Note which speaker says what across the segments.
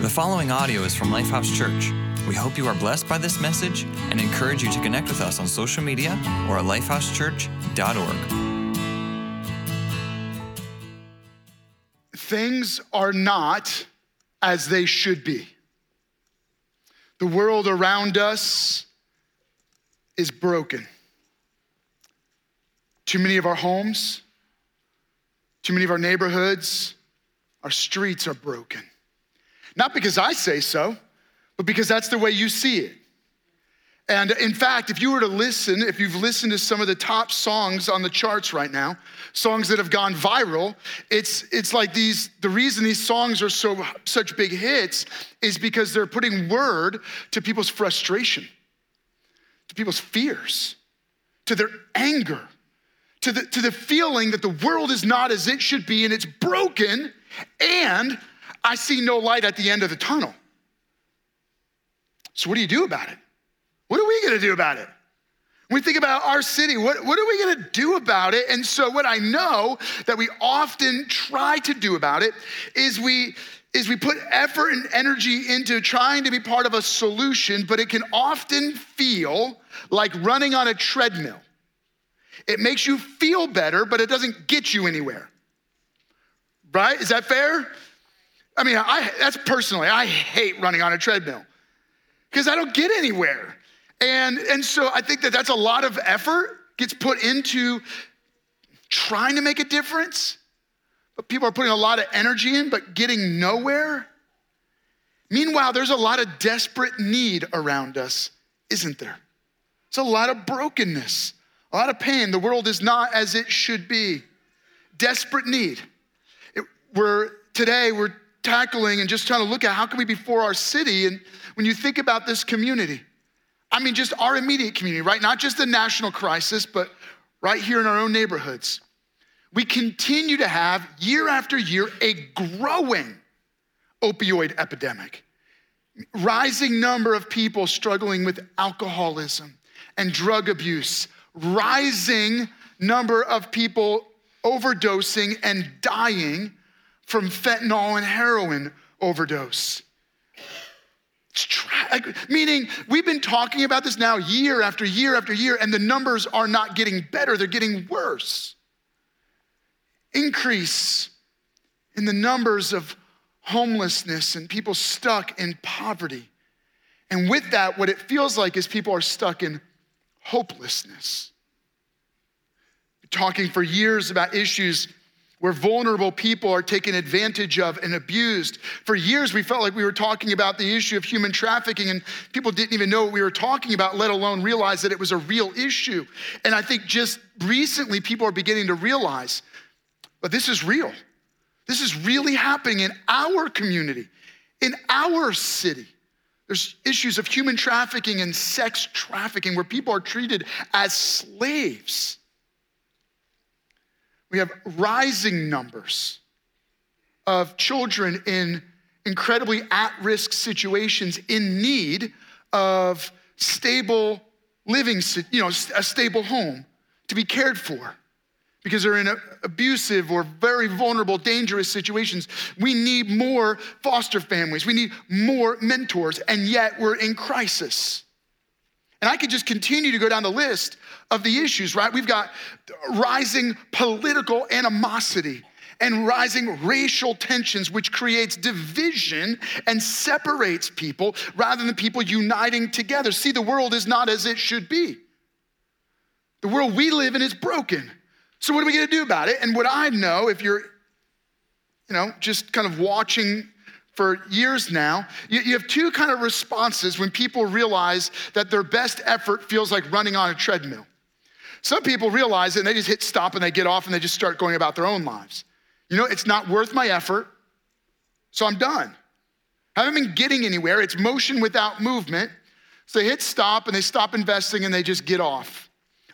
Speaker 1: The following audio is from Lifehouse Church. We hope you are blessed by this message and encourage you to connect with us on social media or at lifehousechurch.org.
Speaker 2: Things are not as they should be. The world around us is broken. Too many of our homes, too many of our neighborhoods, our streets are broken. Not because I say so, but because that's the way you see it. And in fact, if you were to listen, if you've listened to some of the top songs on the charts right now, songs that have gone viral, it's, it's like these, the reason these songs are so such big hits is because they're putting word to people's frustration, to people's fears, to their anger, to the, to the feeling that the world is not as it should be and it's broken, and I see no light at the end of the tunnel. So, what do you do about it? What are we gonna do about it? When we think about our city, what, what are we gonna do about it? And so, what I know that we often try to do about it is we is we put effort and energy into trying to be part of a solution, but it can often feel like running on a treadmill. It makes you feel better, but it doesn't get you anywhere. Right? Is that fair? I mean, I, that's personally, I hate running on a treadmill because I don't get anywhere. And, and so I think that that's a lot of effort gets put into trying to make a difference, but people are putting a lot of energy in, but getting nowhere. Meanwhile, there's a lot of desperate need around us, isn't there? It's a lot of brokenness, a lot of pain. The world is not as it should be. Desperate need. It, we're today we're tackling and just trying to look at how can we be for our city. And when you think about this community, I mean, just our immediate community, right? Not just the national crisis, but right here in our own neighborhoods. We continue to have year after year a growing opioid epidemic. Rising number of people struggling with alcoholism and drug abuse, rising number of people overdosing and dying from fentanyl and heroin overdose. Meaning, we've been talking about this now year after year after year, and the numbers are not getting better, they're getting worse. Increase in the numbers of homelessness and people stuck in poverty. And with that, what it feels like is people are stuck in hopelessness. Talking for years about issues where vulnerable people are taken advantage of and abused. For years, we felt like we were talking about the issue of human trafficking, and people didn't even know what we were talking about, let alone realize that it was a real issue. And I think just recently, people are beginning to realize, but this is real. This is really happening in our community, in our city. There's issues of human trafficking and sex trafficking where people are treated as slaves. We have rising numbers of children in incredibly at risk situations in need of stable living, you know, a stable home to be cared for because they're in abusive or very vulnerable, dangerous situations. We need more foster families, we need more mentors, and yet we're in crisis. And I could just continue to go down the list of the issues, right? We've got rising political animosity and rising racial tensions, which creates division and separates people rather than people uniting together. See, the world is not as it should be. The world we live in is broken. So, what are we gonna do about it? And what I know, if you're, you know, just kind of watching for years now, you, you have two kind of responses when people realize that their best effort feels like running on a treadmill. Some people realize it and they just hit stop and they get off and they just start going about their own lives. You know, it's not worth my effort, so I'm done. I haven't been getting anywhere. It's motion without movement. So they hit stop and they stop investing and they just get off.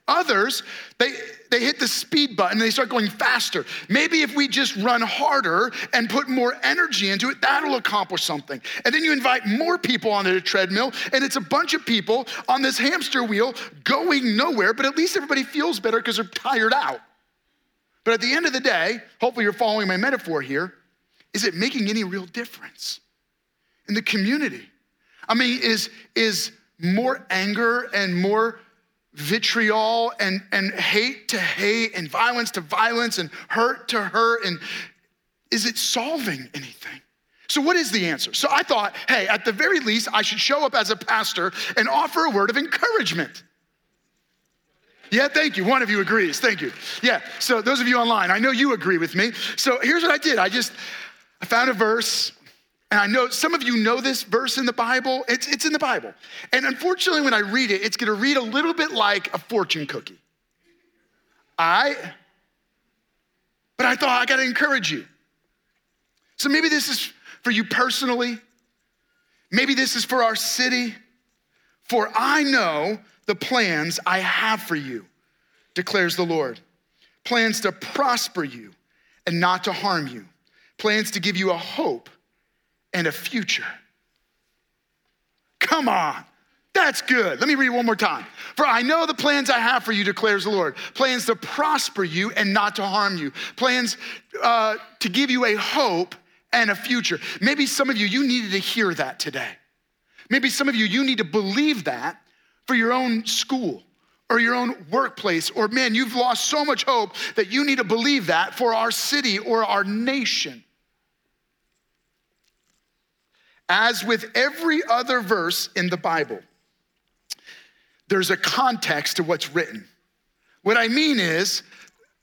Speaker 2: Others, they, they hit the speed button and they start going faster. Maybe if we just run harder and put more energy into it, that'll accomplish something. And then you invite more people onto the treadmill, and it's a bunch of people on this hamster wheel going nowhere, but at least everybody feels better because they're tired out. But at the end of the day, hopefully you're following my metaphor here, is it making any real difference? in the community? I mean, is, is more anger and more vitriol and, and hate to hate and violence to violence and hurt to hurt? And is it solving anything? So, what is the answer? So, I thought, hey, at the very least, I should show up as a pastor and offer a word of encouragement. Yeah, thank you. One of you agrees. Thank you. Yeah, so those of you online, I know you agree with me. So, here's what I did I just I found a verse and I know some of you know this verse in the Bible. It's, it's in the Bible. And unfortunately, when I read it, it's going to read a little bit like a fortune cookie. I, but I thought I got to encourage you. So maybe this is for you personally. Maybe this is for our city. For I know the plans I have for you, declares the Lord. Plans to prosper you and not to harm you. Plans to give you a hope and a future. Come on. That's good. Let me read one more time. For I know the plans I have for you, declares the Lord plans to prosper you and not to harm you, plans uh, to give you a hope and a future. Maybe some of you, you needed to hear that today. Maybe some of you, you need to believe that for your own school or your own workplace, or man, you've lost so much hope that you need to believe that for our city or our nation. As with every other verse in the Bible, there's a context to what's written. What I mean is,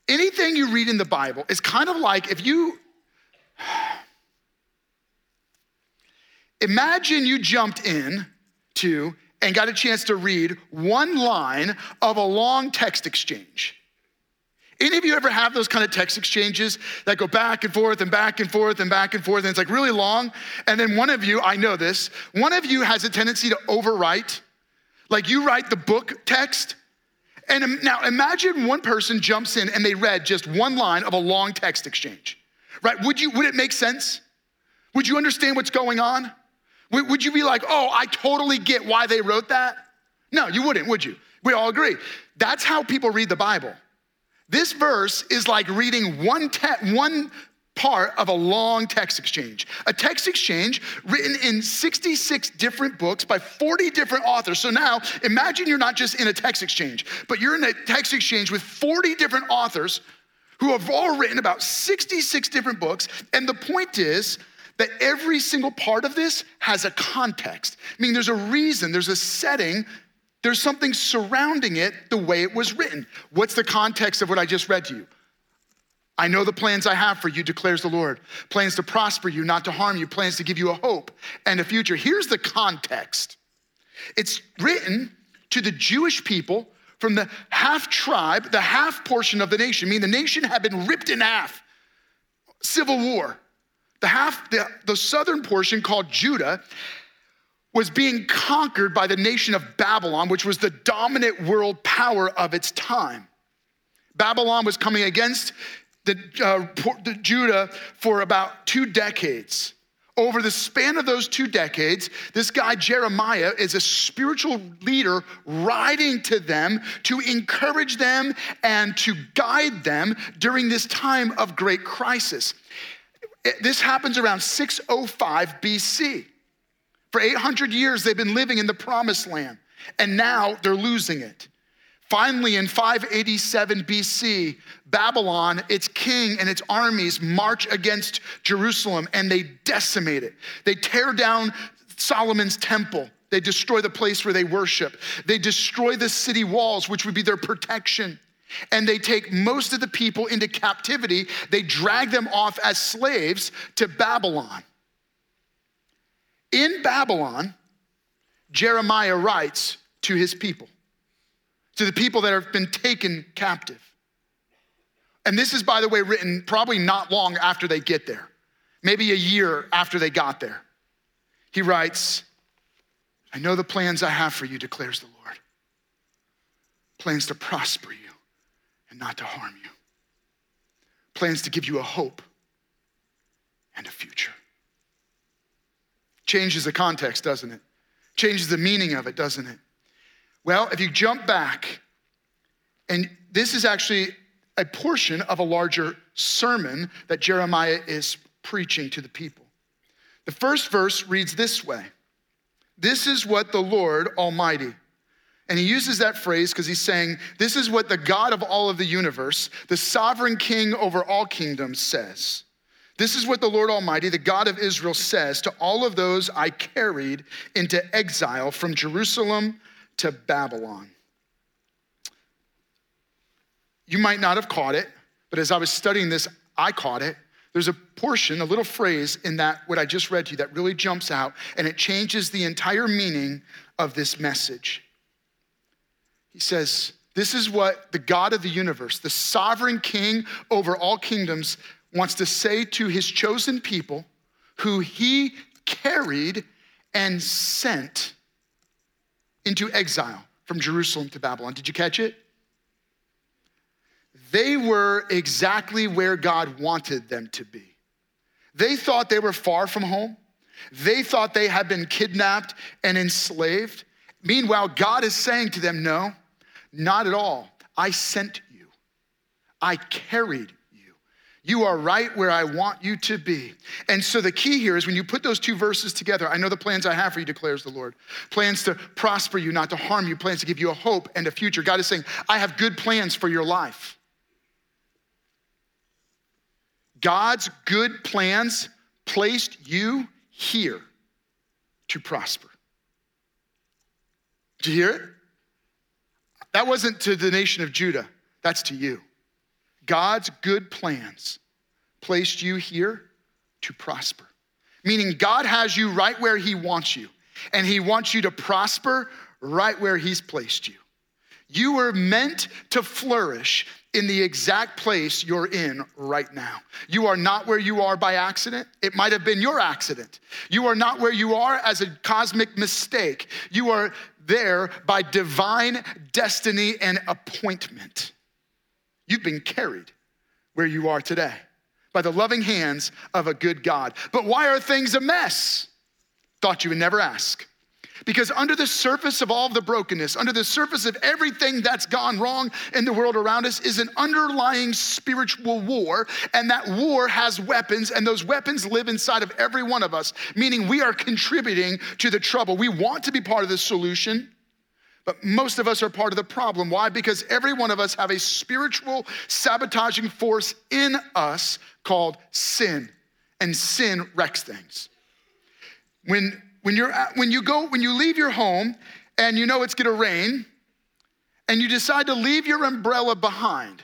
Speaker 2: anything you read in the Bible is kind of like if you imagine you jumped in to and got a chance to read one line of a long text exchange. Any of you ever have those kind of text exchanges that go back and forth and back and forth and back and forth, and it's like really long? And then one of you, I know this, one of you has a tendency to overwrite. Like you write the book text, and now imagine one person jumps in and they read just one line of a long text exchange, right? Would you, would it make sense? Would you understand what's going on? Would, would you be like, oh, I totally get why they wrote that? No, you wouldn't, would you? We all agree. That's how people read the Bible. This verse is like reading one, te- one part of a long text exchange. A text exchange written in 66 different books by 40 different authors. So now imagine you're not just in a text exchange, but you're in a text exchange with 40 different authors who have all written about 66 different books. And the point is, that every single part of this has a context. I mean, there's a reason, there's a setting there's something surrounding it the way it was written. What's the context of what I just read to you? I know the plans I have for you, declares the Lord. Plans to prosper you, not to harm you, plans to give you a hope and a future. Here's the context it's written to the Jewish people from the half tribe, the half portion of the nation, I mean, the nation had been ripped in half, civil war. The half, the, the southern portion called Judah was being conquered by the nation of Babylon, which was the dominant world power of its time. Babylon was coming against the, uh, the Judah for about two decades. Over the span of those two decades, this guy Jeremiah is a spiritual leader writing to them to encourage them and to guide them during this time of great crisis. This happens around 605 BC. For 800 years, they've been living in the promised land, and now they're losing it. Finally, in 587 BC, Babylon, its king and its armies march against Jerusalem and they decimate it. They tear down Solomon's temple. They destroy the place where they worship. They destroy the city walls, which would be their protection. And they take most of the people into captivity. They drag them off as slaves to Babylon. In Babylon, Jeremiah writes to his people, to the people that have been taken captive. And this is, by the way, written probably not long after they get there, maybe a year after they got there. He writes, I know the plans I have for you, declares the Lord plans to prosper you and not to harm you, plans to give you a hope and a future. Changes the context, doesn't it? Changes the meaning of it, doesn't it? Well, if you jump back, and this is actually a portion of a larger sermon that Jeremiah is preaching to the people. The first verse reads this way This is what the Lord Almighty, and he uses that phrase because he's saying, This is what the God of all of the universe, the sovereign king over all kingdoms, says. This is what the Lord Almighty, the God of Israel, says to all of those I carried into exile from Jerusalem to Babylon. You might not have caught it, but as I was studying this, I caught it. There's a portion, a little phrase in that, what I just read to you, that really jumps out, and it changes the entire meaning of this message. He says, This is what the God of the universe, the sovereign king over all kingdoms, wants to say to his chosen people who he carried and sent into exile from Jerusalem to Babylon. Did you catch it? They were exactly where God wanted them to be. They thought they were far from home. They thought they had been kidnapped and enslaved. Meanwhile, God is saying to them, No, not at all. I sent you, I carried you are right where I want you to be. And so the key here is when you put those two verses together, I know the plans I have for you, declares the Lord. Plans to prosper you, not to harm you, plans to give you a hope and a future. God is saying, I have good plans for your life. God's good plans placed you here to prosper. Did you hear it? That wasn't to the nation of Judah, that's to you. God's good plans placed you here to prosper. Meaning, God has you right where He wants you, and He wants you to prosper right where He's placed you. You were meant to flourish in the exact place you're in right now. You are not where you are by accident. It might have been your accident. You are not where you are as a cosmic mistake. You are there by divine destiny and appointment. You've been carried where you are today by the loving hands of a good God. But why are things a mess? Thought you would never ask. Because under the surface of all of the brokenness, under the surface of everything that's gone wrong in the world around us, is an underlying spiritual war. And that war has weapons, and those weapons live inside of every one of us, meaning we are contributing to the trouble. We want to be part of the solution, but most of us are part of the problem. Why? Because every one of us have a spiritual sabotaging force in us called sin. And sin wrecks things. When, when, you're when you go, when you leave your home and you know it's gonna rain, and you decide to leave your umbrella behind,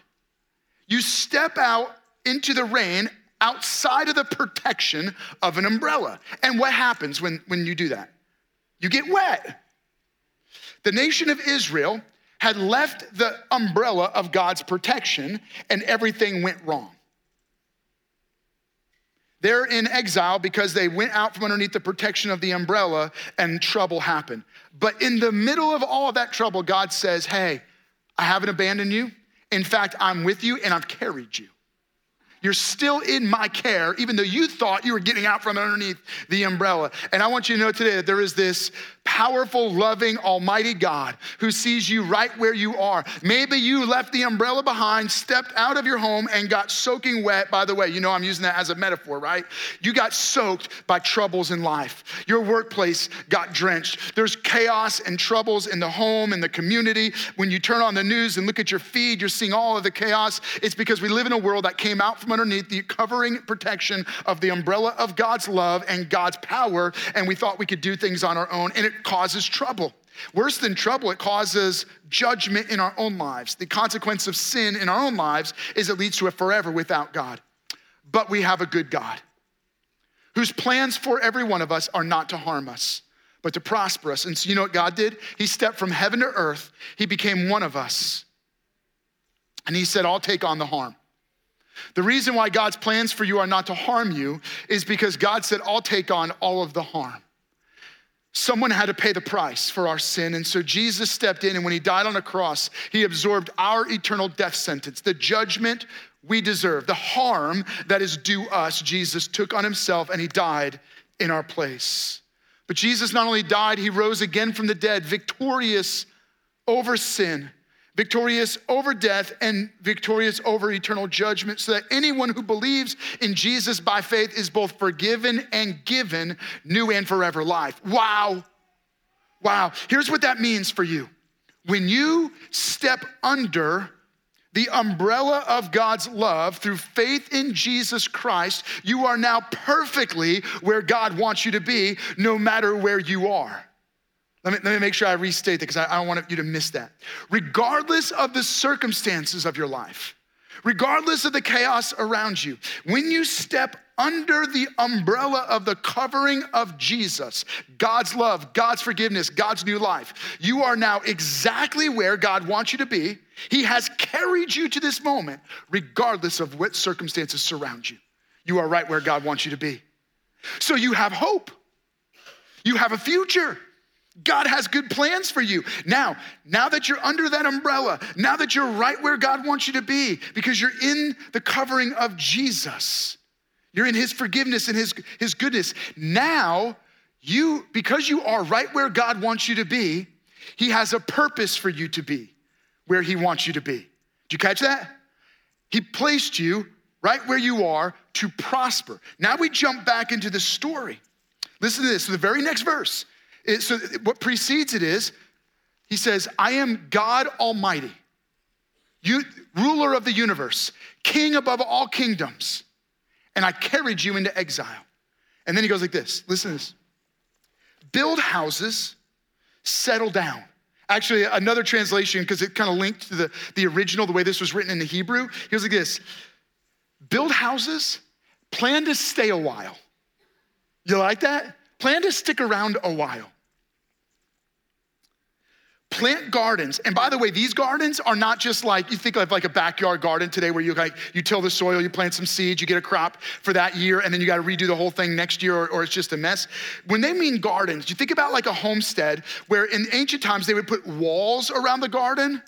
Speaker 2: you step out into the rain outside of the protection of an umbrella. And what happens when, when you do that? You get wet. The nation of Israel had left the umbrella of God's protection and everything went wrong. They're in exile because they went out from underneath the protection of the umbrella and trouble happened. But in the middle of all of that trouble, God says, Hey, I haven't abandoned you. In fact, I'm with you and I've carried you. You're still in my care, even though you thought you were getting out from underneath the umbrella. And I want you to know today that there is this powerful, loving, almighty God who sees you right where you are. Maybe you left the umbrella behind, stepped out of your home, and got soaking wet. By the way, you know I'm using that as a metaphor, right? You got soaked by troubles in life. Your workplace got drenched. There's chaos and troubles in the home and the community. When you turn on the news and look at your feed, you're seeing all of the chaos. It's because we live in a world that came out from underneath the covering protection of the umbrella of God's love and God's power, and we thought we could do things on our own, and it causes trouble. Worse than trouble, it causes judgment in our own lives. The consequence of sin in our own lives is it leads to a forever without God. But we have a good God whose plans for every one of us are not to harm us, but to prosper us. And so, you know what God did? He stepped from heaven to earth, He became one of us. And He said, I'll take on the harm. The reason why God's plans for you are not to harm you is because God said, I'll take on all of the harm. Someone had to pay the price for our sin. And so Jesus stepped in, and when he died on a cross, he absorbed our eternal death sentence, the judgment we deserve, the harm that is due us. Jesus took on himself and he died in our place. But Jesus not only died, he rose again from the dead, victorious over sin victorious over death and victorious over eternal judgment, so that anyone who believes in Jesus by faith is both forgiven and given new and forever life. Wow. Wow. Here's what that means for you. When you step under the umbrella of God's love through faith in Jesus Christ, you are now perfectly where God wants you to be, no matter where you are. Let me, let me make sure I restate that because I, I don't want you to miss that. Regardless of the circumstances of your life, regardless of the chaos around you, when you step under the umbrella of the covering of Jesus, God's love, God's forgiveness, God's new life, you are now exactly where God wants you to be. He has carried you to this moment, regardless of what circumstances surround you. You are right where God wants you to be. So you have hope, you have a future. God has good plans for you. Now, now that you're under that umbrella, now that you're right where God wants you to be, because you're in the covering of Jesus, you're in his forgiveness and his, his goodness. Now, you, because you are right where God wants you to be, he has a purpose for you to be where he wants you to be. Did you catch that? He placed you right where you are to prosper. Now we jump back into the story. Listen to this, the very next verse. It, so what precedes it is, he says, I am God Almighty, you, ruler of the universe, king above all kingdoms, and I carried you into exile. And then he goes like this listen to this build houses, settle down. Actually, another translation, because it kind of linked to the, the original, the way this was written in the Hebrew, he goes like this build houses, plan to stay a while. You like that? Plan to stick around a while. Plant gardens. And by the way, these gardens are not just like you think of like a backyard garden today where you like you till the soil, you plant some seeds, you get a crop for that year, and then you got to redo the whole thing next year, or, or it's just a mess. When they mean gardens, you think about like a homestead where in ancient times they would put walls around the garden,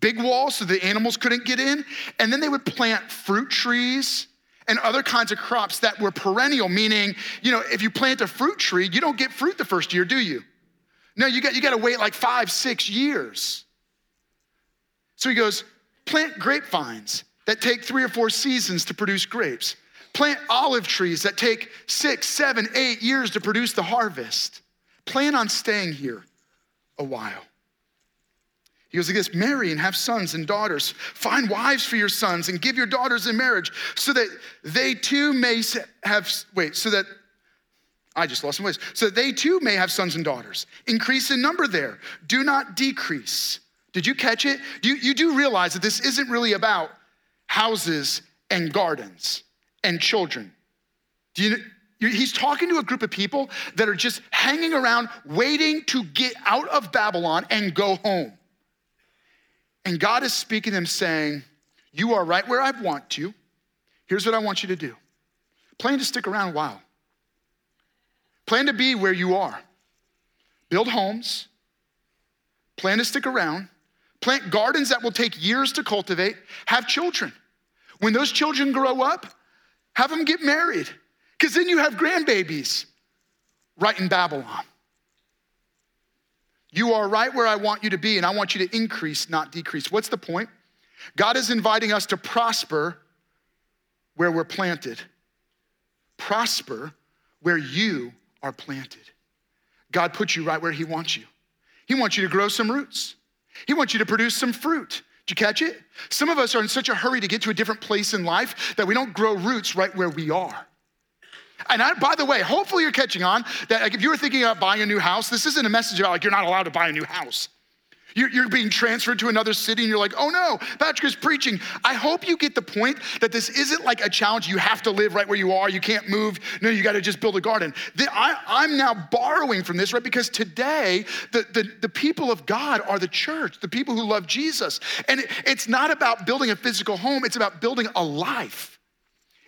Speaker 2: big walls so the animals couldn't get in, and then they would plant fruit trees and other kinds of crops that were perennial, meaning, you know, if you plant a fruit tree, you don't get fruit the first year, do you? No, you got, you got to wait like five, six years. So he goes, plant grapevines that take three or four seasons to produce grapes. Plant olive trees that take six, seven, eight years to produce the harvest. Plan on staying here a while. He goes like this marry and have sons and daughters. Find wives for your sons and give your daughters in marriage so that they too may have, wait, so that I just lost my voice. So that they too may have sons and daughters. Increase in number there. Do not decrease. Did you catch it? You, you do realize that this isn't really about houses and gardens and children. Do you, he's talking to a group of people that are just hanging around waiting to get out of Babylon and go home. And God is speaking to them saying, You are right where I want you. Here's what I want you to do plan to stick around a while. Plan to be where you are. Build homes. Plan to stick around. Plant gardens that will take years to cultivate. Have children. When those children grow up, have them get married, because then you have grandbabies right in Babylon. You are right where I want you to be, and I want you to increase, not decrease. What's the point? God is inviting us to prosper where we're planted, prosper where you are planted. God puts you right where He wants you. He wants you to grow some roots, He wants you to produce some fruit. Did you catch it? Some of us are in such a hurry to get to a different place in life that we don't grow roots right where we are. And I, by the way, hopefully you're catching on that like if you were thinking about buying a new house, this isn't a message about like you're not allowed to buy a new house. You're, you're being transferred to another city and you're like, oh no, Patrick is preaching. I hope you get the point that this isn't like a challenge. You have to live right where you are. You can't move. No, you got to just build a garden. The, I, I'm now borrowing from this, right? Because today, the, the, the people of God are the church, the people who love Jesus. And it, it's not about building a physical home, it's about building a life.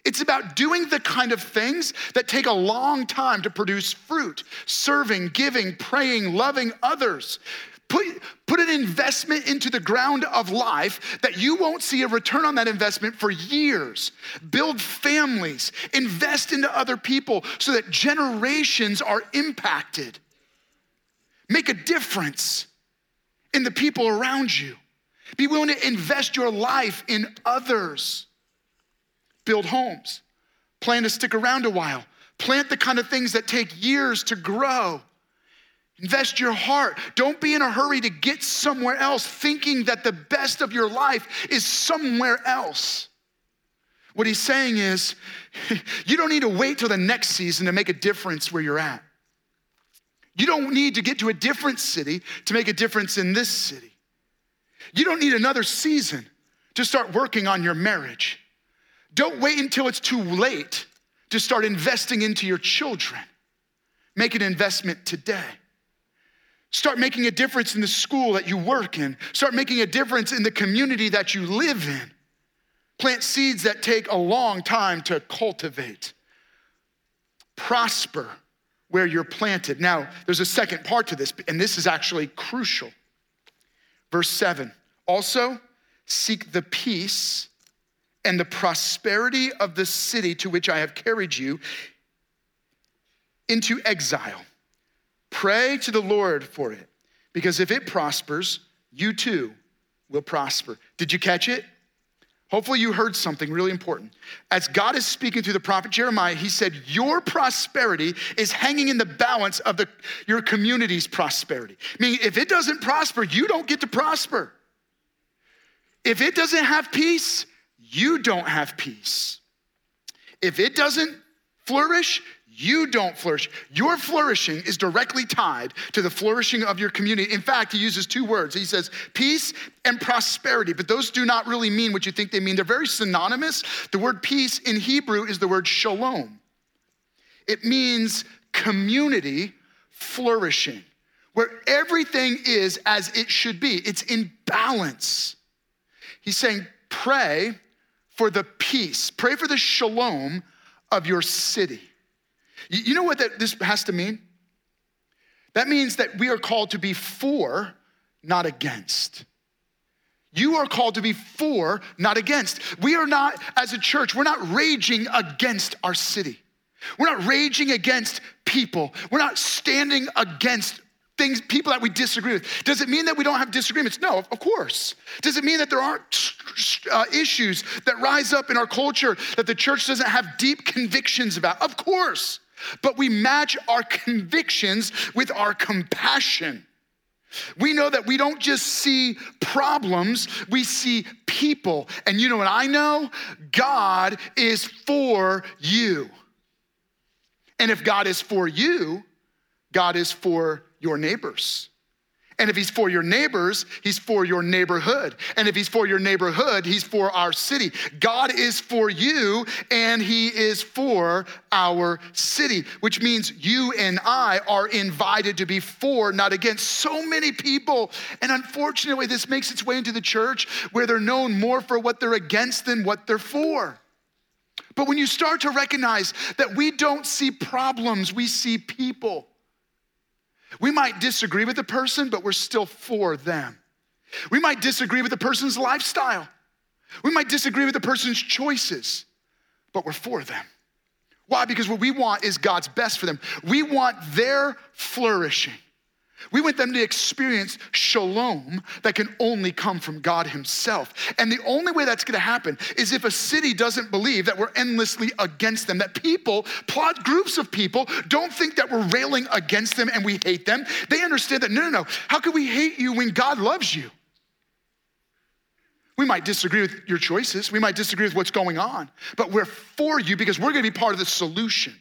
Speaker 2: It's about doing the kind of things that take a long time to produce fruit serving, giving, praying, loving others. Put, put an investment into the ground of life that you won't see a return on that investment for years. Build families, invest into other people so that generations are impacted. Make a difference in the people around you. Be willing to invest your life in others. Build homes. Plan to stick around a while. Plant the kind of things that take years to grow. Invest your heart. Don't be in a hurry to get somewhere else, thinking that the best of your life is somewhere else. What he's saying is, you don't need to wait till the next season to make a difference where you're at. You don't need to get to a different city to make a difference in this city. You don't need another season to start working on your marriage. Don't wait until it's too late to start investing into your children. Make an investment today. Start making a difference in the school that you work in. Start making a difference in the community that you live in. Plant seeds that take a long time to cultivate. Prosper where you're planted. Now, there's a second part to this, and this is actually crucial. Verse 7 Also, seek the peace and the prosperity of the city to which I have carried you into exile. Pray to the Lord for it, because if it prospers, you too will prosper. Did you catch it? Hopefully, you heard something really important. As God is speaking through the prophet Jeremiah, he said, Your prosperity is hanging in the balance of the, your community's prosperity. Meaning, if it doesn't prosper, you don't get to prosper. If it doesn't have peace, you don't have peace. If it doesn't flourish, you don't flourish. Your flourishing is directly tied to the flourishing of your community. In fact, he uses two words. He says peace and prosperity, but those do not really mean what you think they mean. They're very synonymous. The word peace in Hebrew is the word shalom, it means community flourishing, where everything is as it should be, it's in balance. He's saying, pray for the peace, pray for the shalom of your city. You know what that, this has to mean? That means that we are called to be for, not against. You are called to be for, not against. We are not, as a church, we're not raging against our city. We're not raging against people. We're not standing against things, people that we disagree with. Does it mean that we don't have disagreements? No, of course. Does it mean that there aren't uh, issues that rise up in our culture that the church doesn't have deep convictions about? Of course but we match our convictions with our compassion. We know that we don't just see problems, we see people. And you know what I know? God is for you. And if God is for you, God is for your neighbors. And if he's for your neighbors, he's for your neighborhood. And if he's for your neighborhood, he's for our city. God is for you and he is for our city, which means you and I are invited to be for, not against. So many people, and unfortunately, this makes its way into the church where they're known more for what they're against than what they're for. But when you start to recognize that we don't see problems, we see people. We might disagree with the person, but we're still for them. We might disagree with the person's lifestyle. We might disagree with the person's choices, but we're for them. Why? Because what we want is God's best for them. We want their flourishing. We want them to experience shalom that can only come from God Himself. And the only way that's gonna happen is if a city doesn't believe that we're endlessly against them, that people, plot groups of people, don't think that we're railing against them and we hate them. They understand that no, no, no. How could we hate you when God loves you? We might disagree with your choices, we might disagree with what's going on, but we're for you because we're gonna be part of the solution.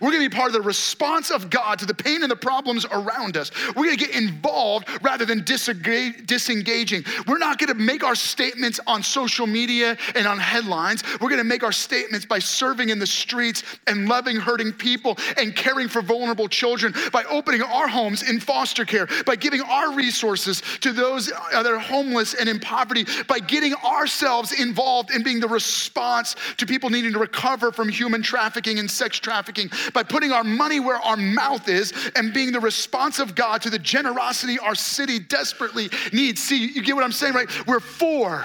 Speaker 2: We're gonna be part of the response of God to the pain and the problems around us. We're gonna get involved rather than disengaging. We're not gonna make our statements on social media and on headlines. We're gonna make our statements by serving in the streets and loving hurting people and caring for vulnerable children, by opening our homes in foster care, by giving our resources to those that are homeless and in poverty, by getting ourselves involved in being the response to people needing to recover from human trafficking and sex trafficking by putting our money where our mouth is and being the response of God to the generosity our city desperately needs. See, you get what I'm saying, right? We're for,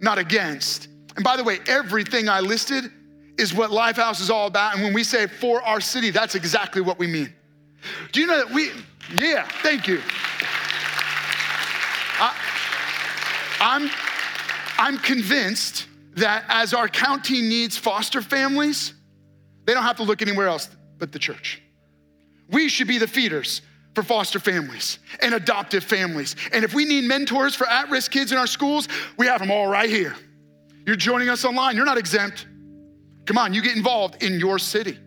Speaker 2: not against. And by the way, everything I listed is what Lifehouse is all about. And when we say for our city, that's exactly what we mean. Do you know that we, yeah, thank you. I, I'm, I'm convinced that as our county needs foster families, they don't have to look anywhere else but the church. We should be the feeders for foster families and adoptive families. And if we need mentors for at risk kids in our schools, we have them all right here. You're joining us online, you're not exempt. Come on, you get involved in your city.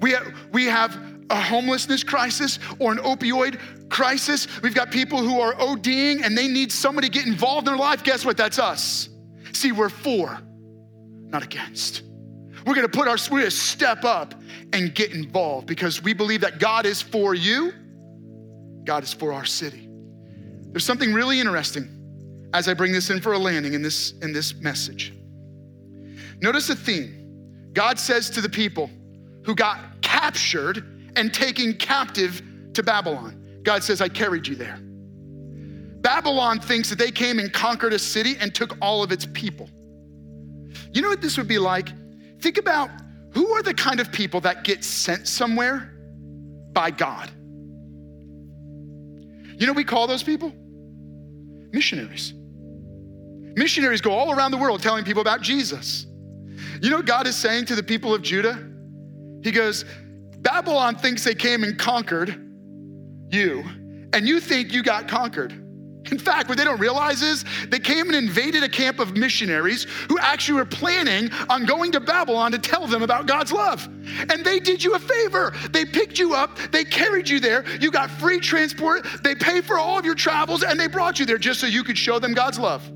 Speaker 2: We have, we have a homelessness crisis or an opioid crisis. We've got people who are ODing and they need somebody to get involved in their life. Guess what? That's us. See, we're for, not against. We're gonna put our, we're gonna step up and get involved because we believe that God is for you, God is for our city. There's something really interesting as I bring this in for a landing in this, in this message. Notice the theme. God says to the people who got captured and taken captive to Babylon, God says, I carried you there. Babylon thinks that they came and conquered a city and took all of its people. You know what this would be like? Think about who are the kind of people that get sent somewhere by God? You know we call those people? Missionaries. Missionaries go all around the world telling people about Jesus. You know God is saying to the people of Judah? He goes, Babylon thinks they came and conquered you, and you think you got conquered. In fact, what they don't realize is they came and invaded a camp of missionaries who actually were planning on going to Babylon to tell them about God's love. And they did you a favor. They picked you up, they carried you there, you got free transport, they paid for all of your travels, and they brought you there just so you could show them God's love.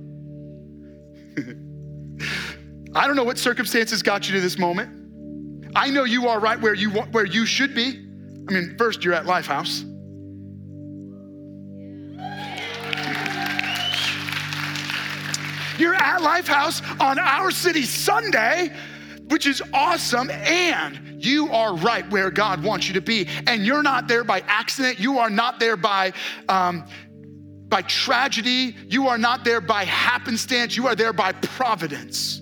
Speaker 2: I don't know what circumstances got you to this moment. I know you are right where you where you should be. I mean, first you're at Lifehouse. You're at Lifehouse on our city Sunday, which is awesome. And you are right where God wants you to be. And you're not there by accident. You are not there by, um, by tragedy. You are not there by happenstance. You are there by providence.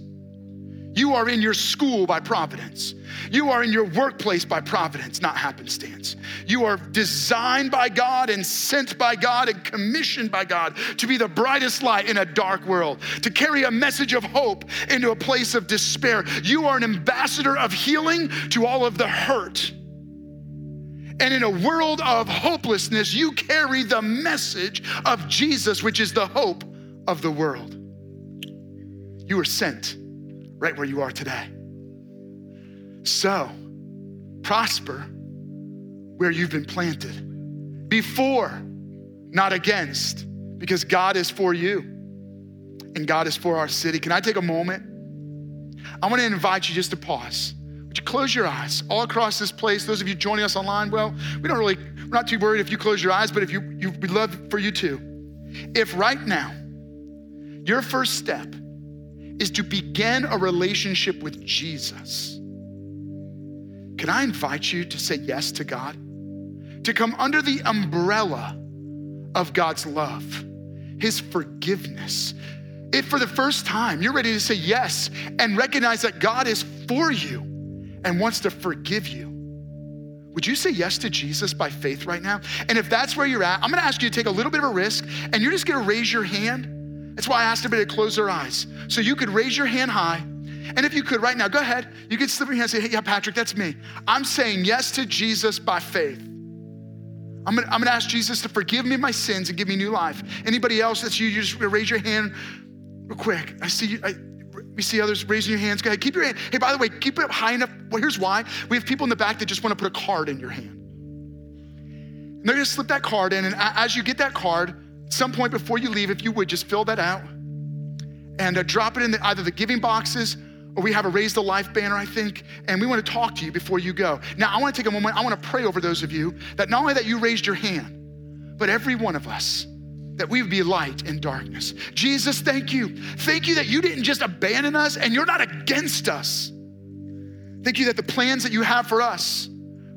Speaker 2: You are in your school by providence. You are in your workplace by providence, not happenstance. You are designed by God and sent by God and commissioned by God to be the brightest light in a dark world, to carry a message of hope into a place of despair. You are an ambassador of healing to all of the hurt. And in a world of hopelessness, you carry the message of Jesus, which is the hope of the world. You are sent right where you are today. So, prosper where you've been planted. Before, not against, because God is for you and God is for our city. Can I take a moment? I want to invite you just to pause. Would you close your eyes all across this place? Those of you joining us online, well, we don't really, we're not too worried if you close your eyes, but if you, you we'd love for you to. If right now, your first step is to begin a relationship with Jesus can I invite you to say yes to God? To come under the umbrella of God's love, His forgiveness. If for the first time you're ready to say yes and recognize that God is for you and wants to forgive you, would you say yes to Jesus by faith right now? And if that's where you're at, I'm gonna ask you to take a little bit of a risk and you're just gonna raise your hand. That's why I asked everybody to close their eyes. So you could raise your hand high and if you could right now, go ahead. You could slip your hand and say, hey, yeah, Patrick, that's me. I'm saying yes to Jesus by faith. I'm gonna, I'm gonna ask Jesus to forgive me my sins and give me new life. Anybody else that's you, you just raise your hand real quick. I see you. I, we see others raising your hands. Go ahead, keep your hand. Hey, by the way, keep it high enough. Well, here's why. We have people in the back that just want to put a card in your hand. And they're gonna slip that card in, and as you get that card, some point before you leave, if you would, just fill that out and uh, drop it in the, either the giving boxes or we have a Raise the Life banner, I think, and we want to talk to you before you go. Now, I want to take a moment, I want to pray over those of you that not only that you raised your hand, but every one of us, that we would be light in darkness. Jesus, thank you. Thank you that you didn't just abandon us and you're not against us. Thank you that the plans that you have for us,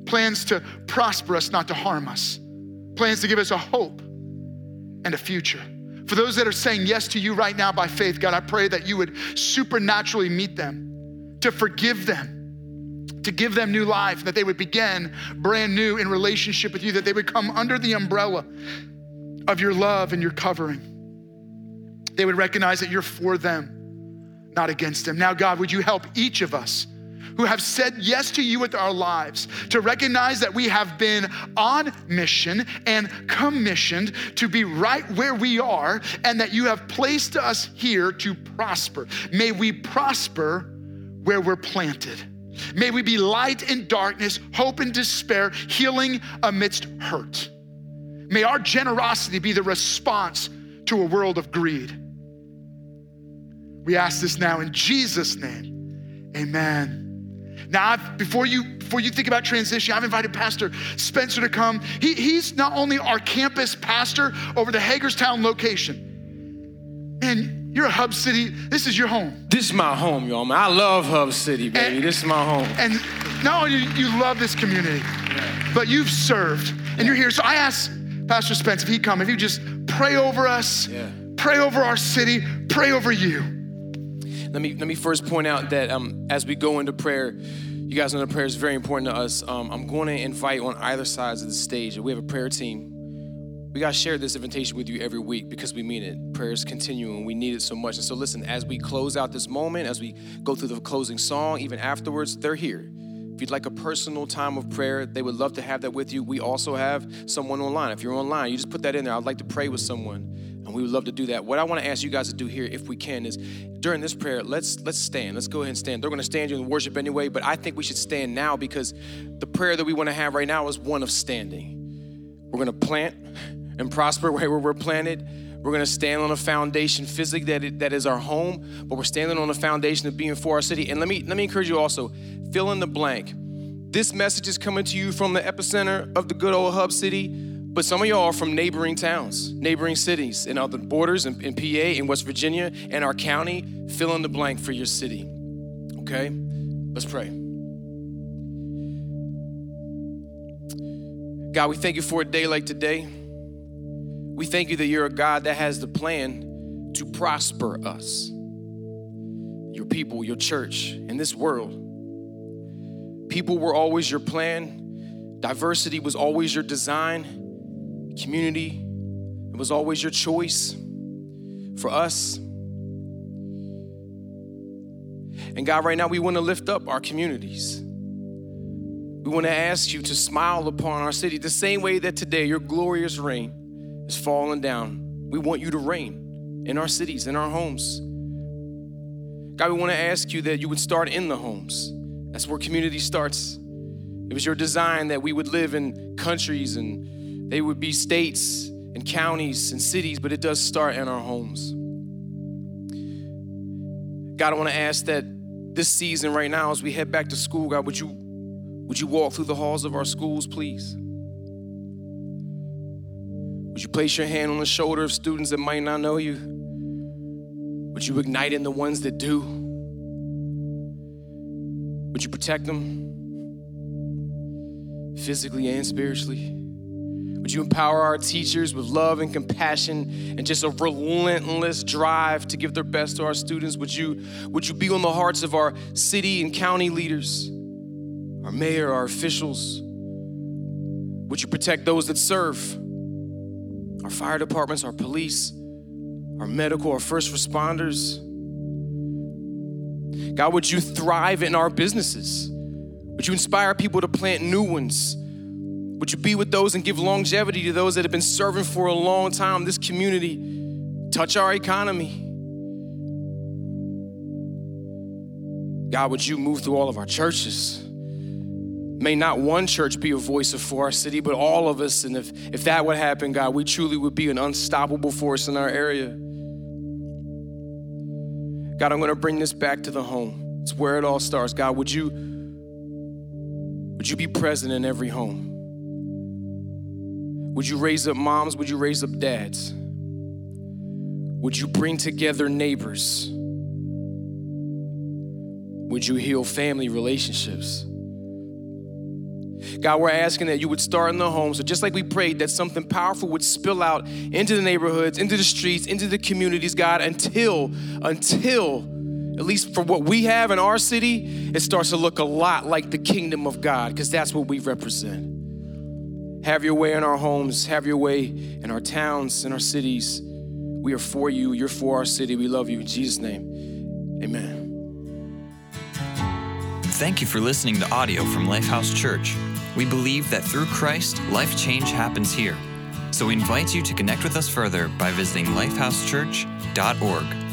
Speaker 2: plans to prosper us, not to harm us, plans to give us a hope and a future. For those that are saying yes to you right now by faith, God, I pray that you would supernaturally meet them, to forgive them, to give them new life, that they would begin brand new in relationship with you, that they would come under the umbrella of your love and your covering. They would recognize that you're for them, not against them. Now, God, would you help each of us who have said yes to you with our lives to recognize that we have been on mission and commissioned to be right where we are and that you have placed us here to prosper. May we prosper where we're planted. May we be light in darkness, hope in despair, healing amidst hurt. May our generosity be the response to a world of greed. We ask this now in Jesus' name. Amen. Now, I've, before you before you think about transition, I've invited Pastor Spencer to come. He, he's not only our campus pastor over the Hagerstown location. And you're a Hub City. This is your home.
Speaker 3: This is my home, y'all. Man, I love Hub City, baby.
Speaker 2: And-
Speaker 3: this is my home.
Speaker 2: And not only you, you love this community, but you've served and you're here. So I asked Pastor Spence if he'd come, if he'd just pray over us,
Speaker 3: Yeah.
Speaker 2: pray over our city, pray over you.
Speaker 3: Let me let me first point out that um, as we go into prayer, you guys know that prayer is very important to us. Um, I'm going to invite on either sides of the stage. We have a prayer team. We got to share this invitation with you every week because we mean it. Prayer is continuing. We need it so much. And so, listen, as we close out this moment, as we go through the closing song, even afterwards, they're here. If you'd like a personal time of prayer, they would love to have that with you. We also have someone online. If you're online, you just put that in there. I'd like to pray with someone, and we would love to do that. What I want to ask you guys to do here, if we can, is during this prayer, let's let's stand. Let's go ahead and stand. They're going to stand you in worship anyway, but I think we should stand now because the prayer that we want to have right now is one of standing. We're going to plant and prosper where we're planted. We're going to stand on a foundation physically that, it, that is our home, but we're standing on a foundation of being for our city. And let me let me encourage you also, fill in the blank. This message is coming to you from the epicenter of the good old hub city, but some of y'all are from neighboring towns, neighboring cities, and other borders in, in PA, in West Virginia, and our county. Fill in the blank for your city. Okay? Let's pray. God, we thank you for a day like today. We thank you that you're a God that has the plan to prosper us, your people, your church, in this world. People were always your plan, diversity was always your design, community, it was always your choice for us. And God, right now, we want to lift up our communities. We want to ask you to smile upon our city the same way that today your glorious rain is falling down. We want you to reign in our cities, in our homes. God, we want to ask you that you would start in the homes. That's where community starts. It was your design that we would live in countries and they would be states and counties and cities, but it does start in our homes. God, I want to ask that this season right now, as we head back to school, God, would you would you walk through the halls of our schools, please? Would you place your hand on the shoulder of students that might not know you? Would you ignite in the ones that do? Would you protect them physically and spiritually? Would you empower our teachers with love and compassion and just a relentless drive to give their best to our students? Would you, would you be on the hearts of our city and county leaders, our mayor, our officials? Would you protect those that serve? Our fire departments, our police, our medical, our first responders. God, would you thrive in our businesses? Would you inspire people to plant new ones? Would you be with those and give longevity to those that have been serving for a long time? This community, touch our economy. God, would you move through all of our churches? May not one church be a voice for our city, but all of us. And if, if that would happen, God, we truly would be an unstoppable force in our area. God, I'm going to bring this back to the home. It's where it all starts. God, would you would you be present in every home? Would you raise up moms? Would you raise up dads? Would you bring together neighbors? Would you heal family relationships? God, we're asking that you would start in the home. So just like we prayed, that something powerful would spill out into the neighborhoods, into the streets, into the communities, God, until, until, at least for what we have in our city, it starts to look a lot like the kingdom of God, because that's what we represent. Have your way in our homes, have your way in our towns, in our cities. We are for you. You're for our city. We love you. In Jesus' name, amen.
Speaker 1: Thank you for listening to audio from Lifehouse Church. We believe that through Christ, life change happens here. So we invite you to connect with us further by visiting lifehousechurch.org.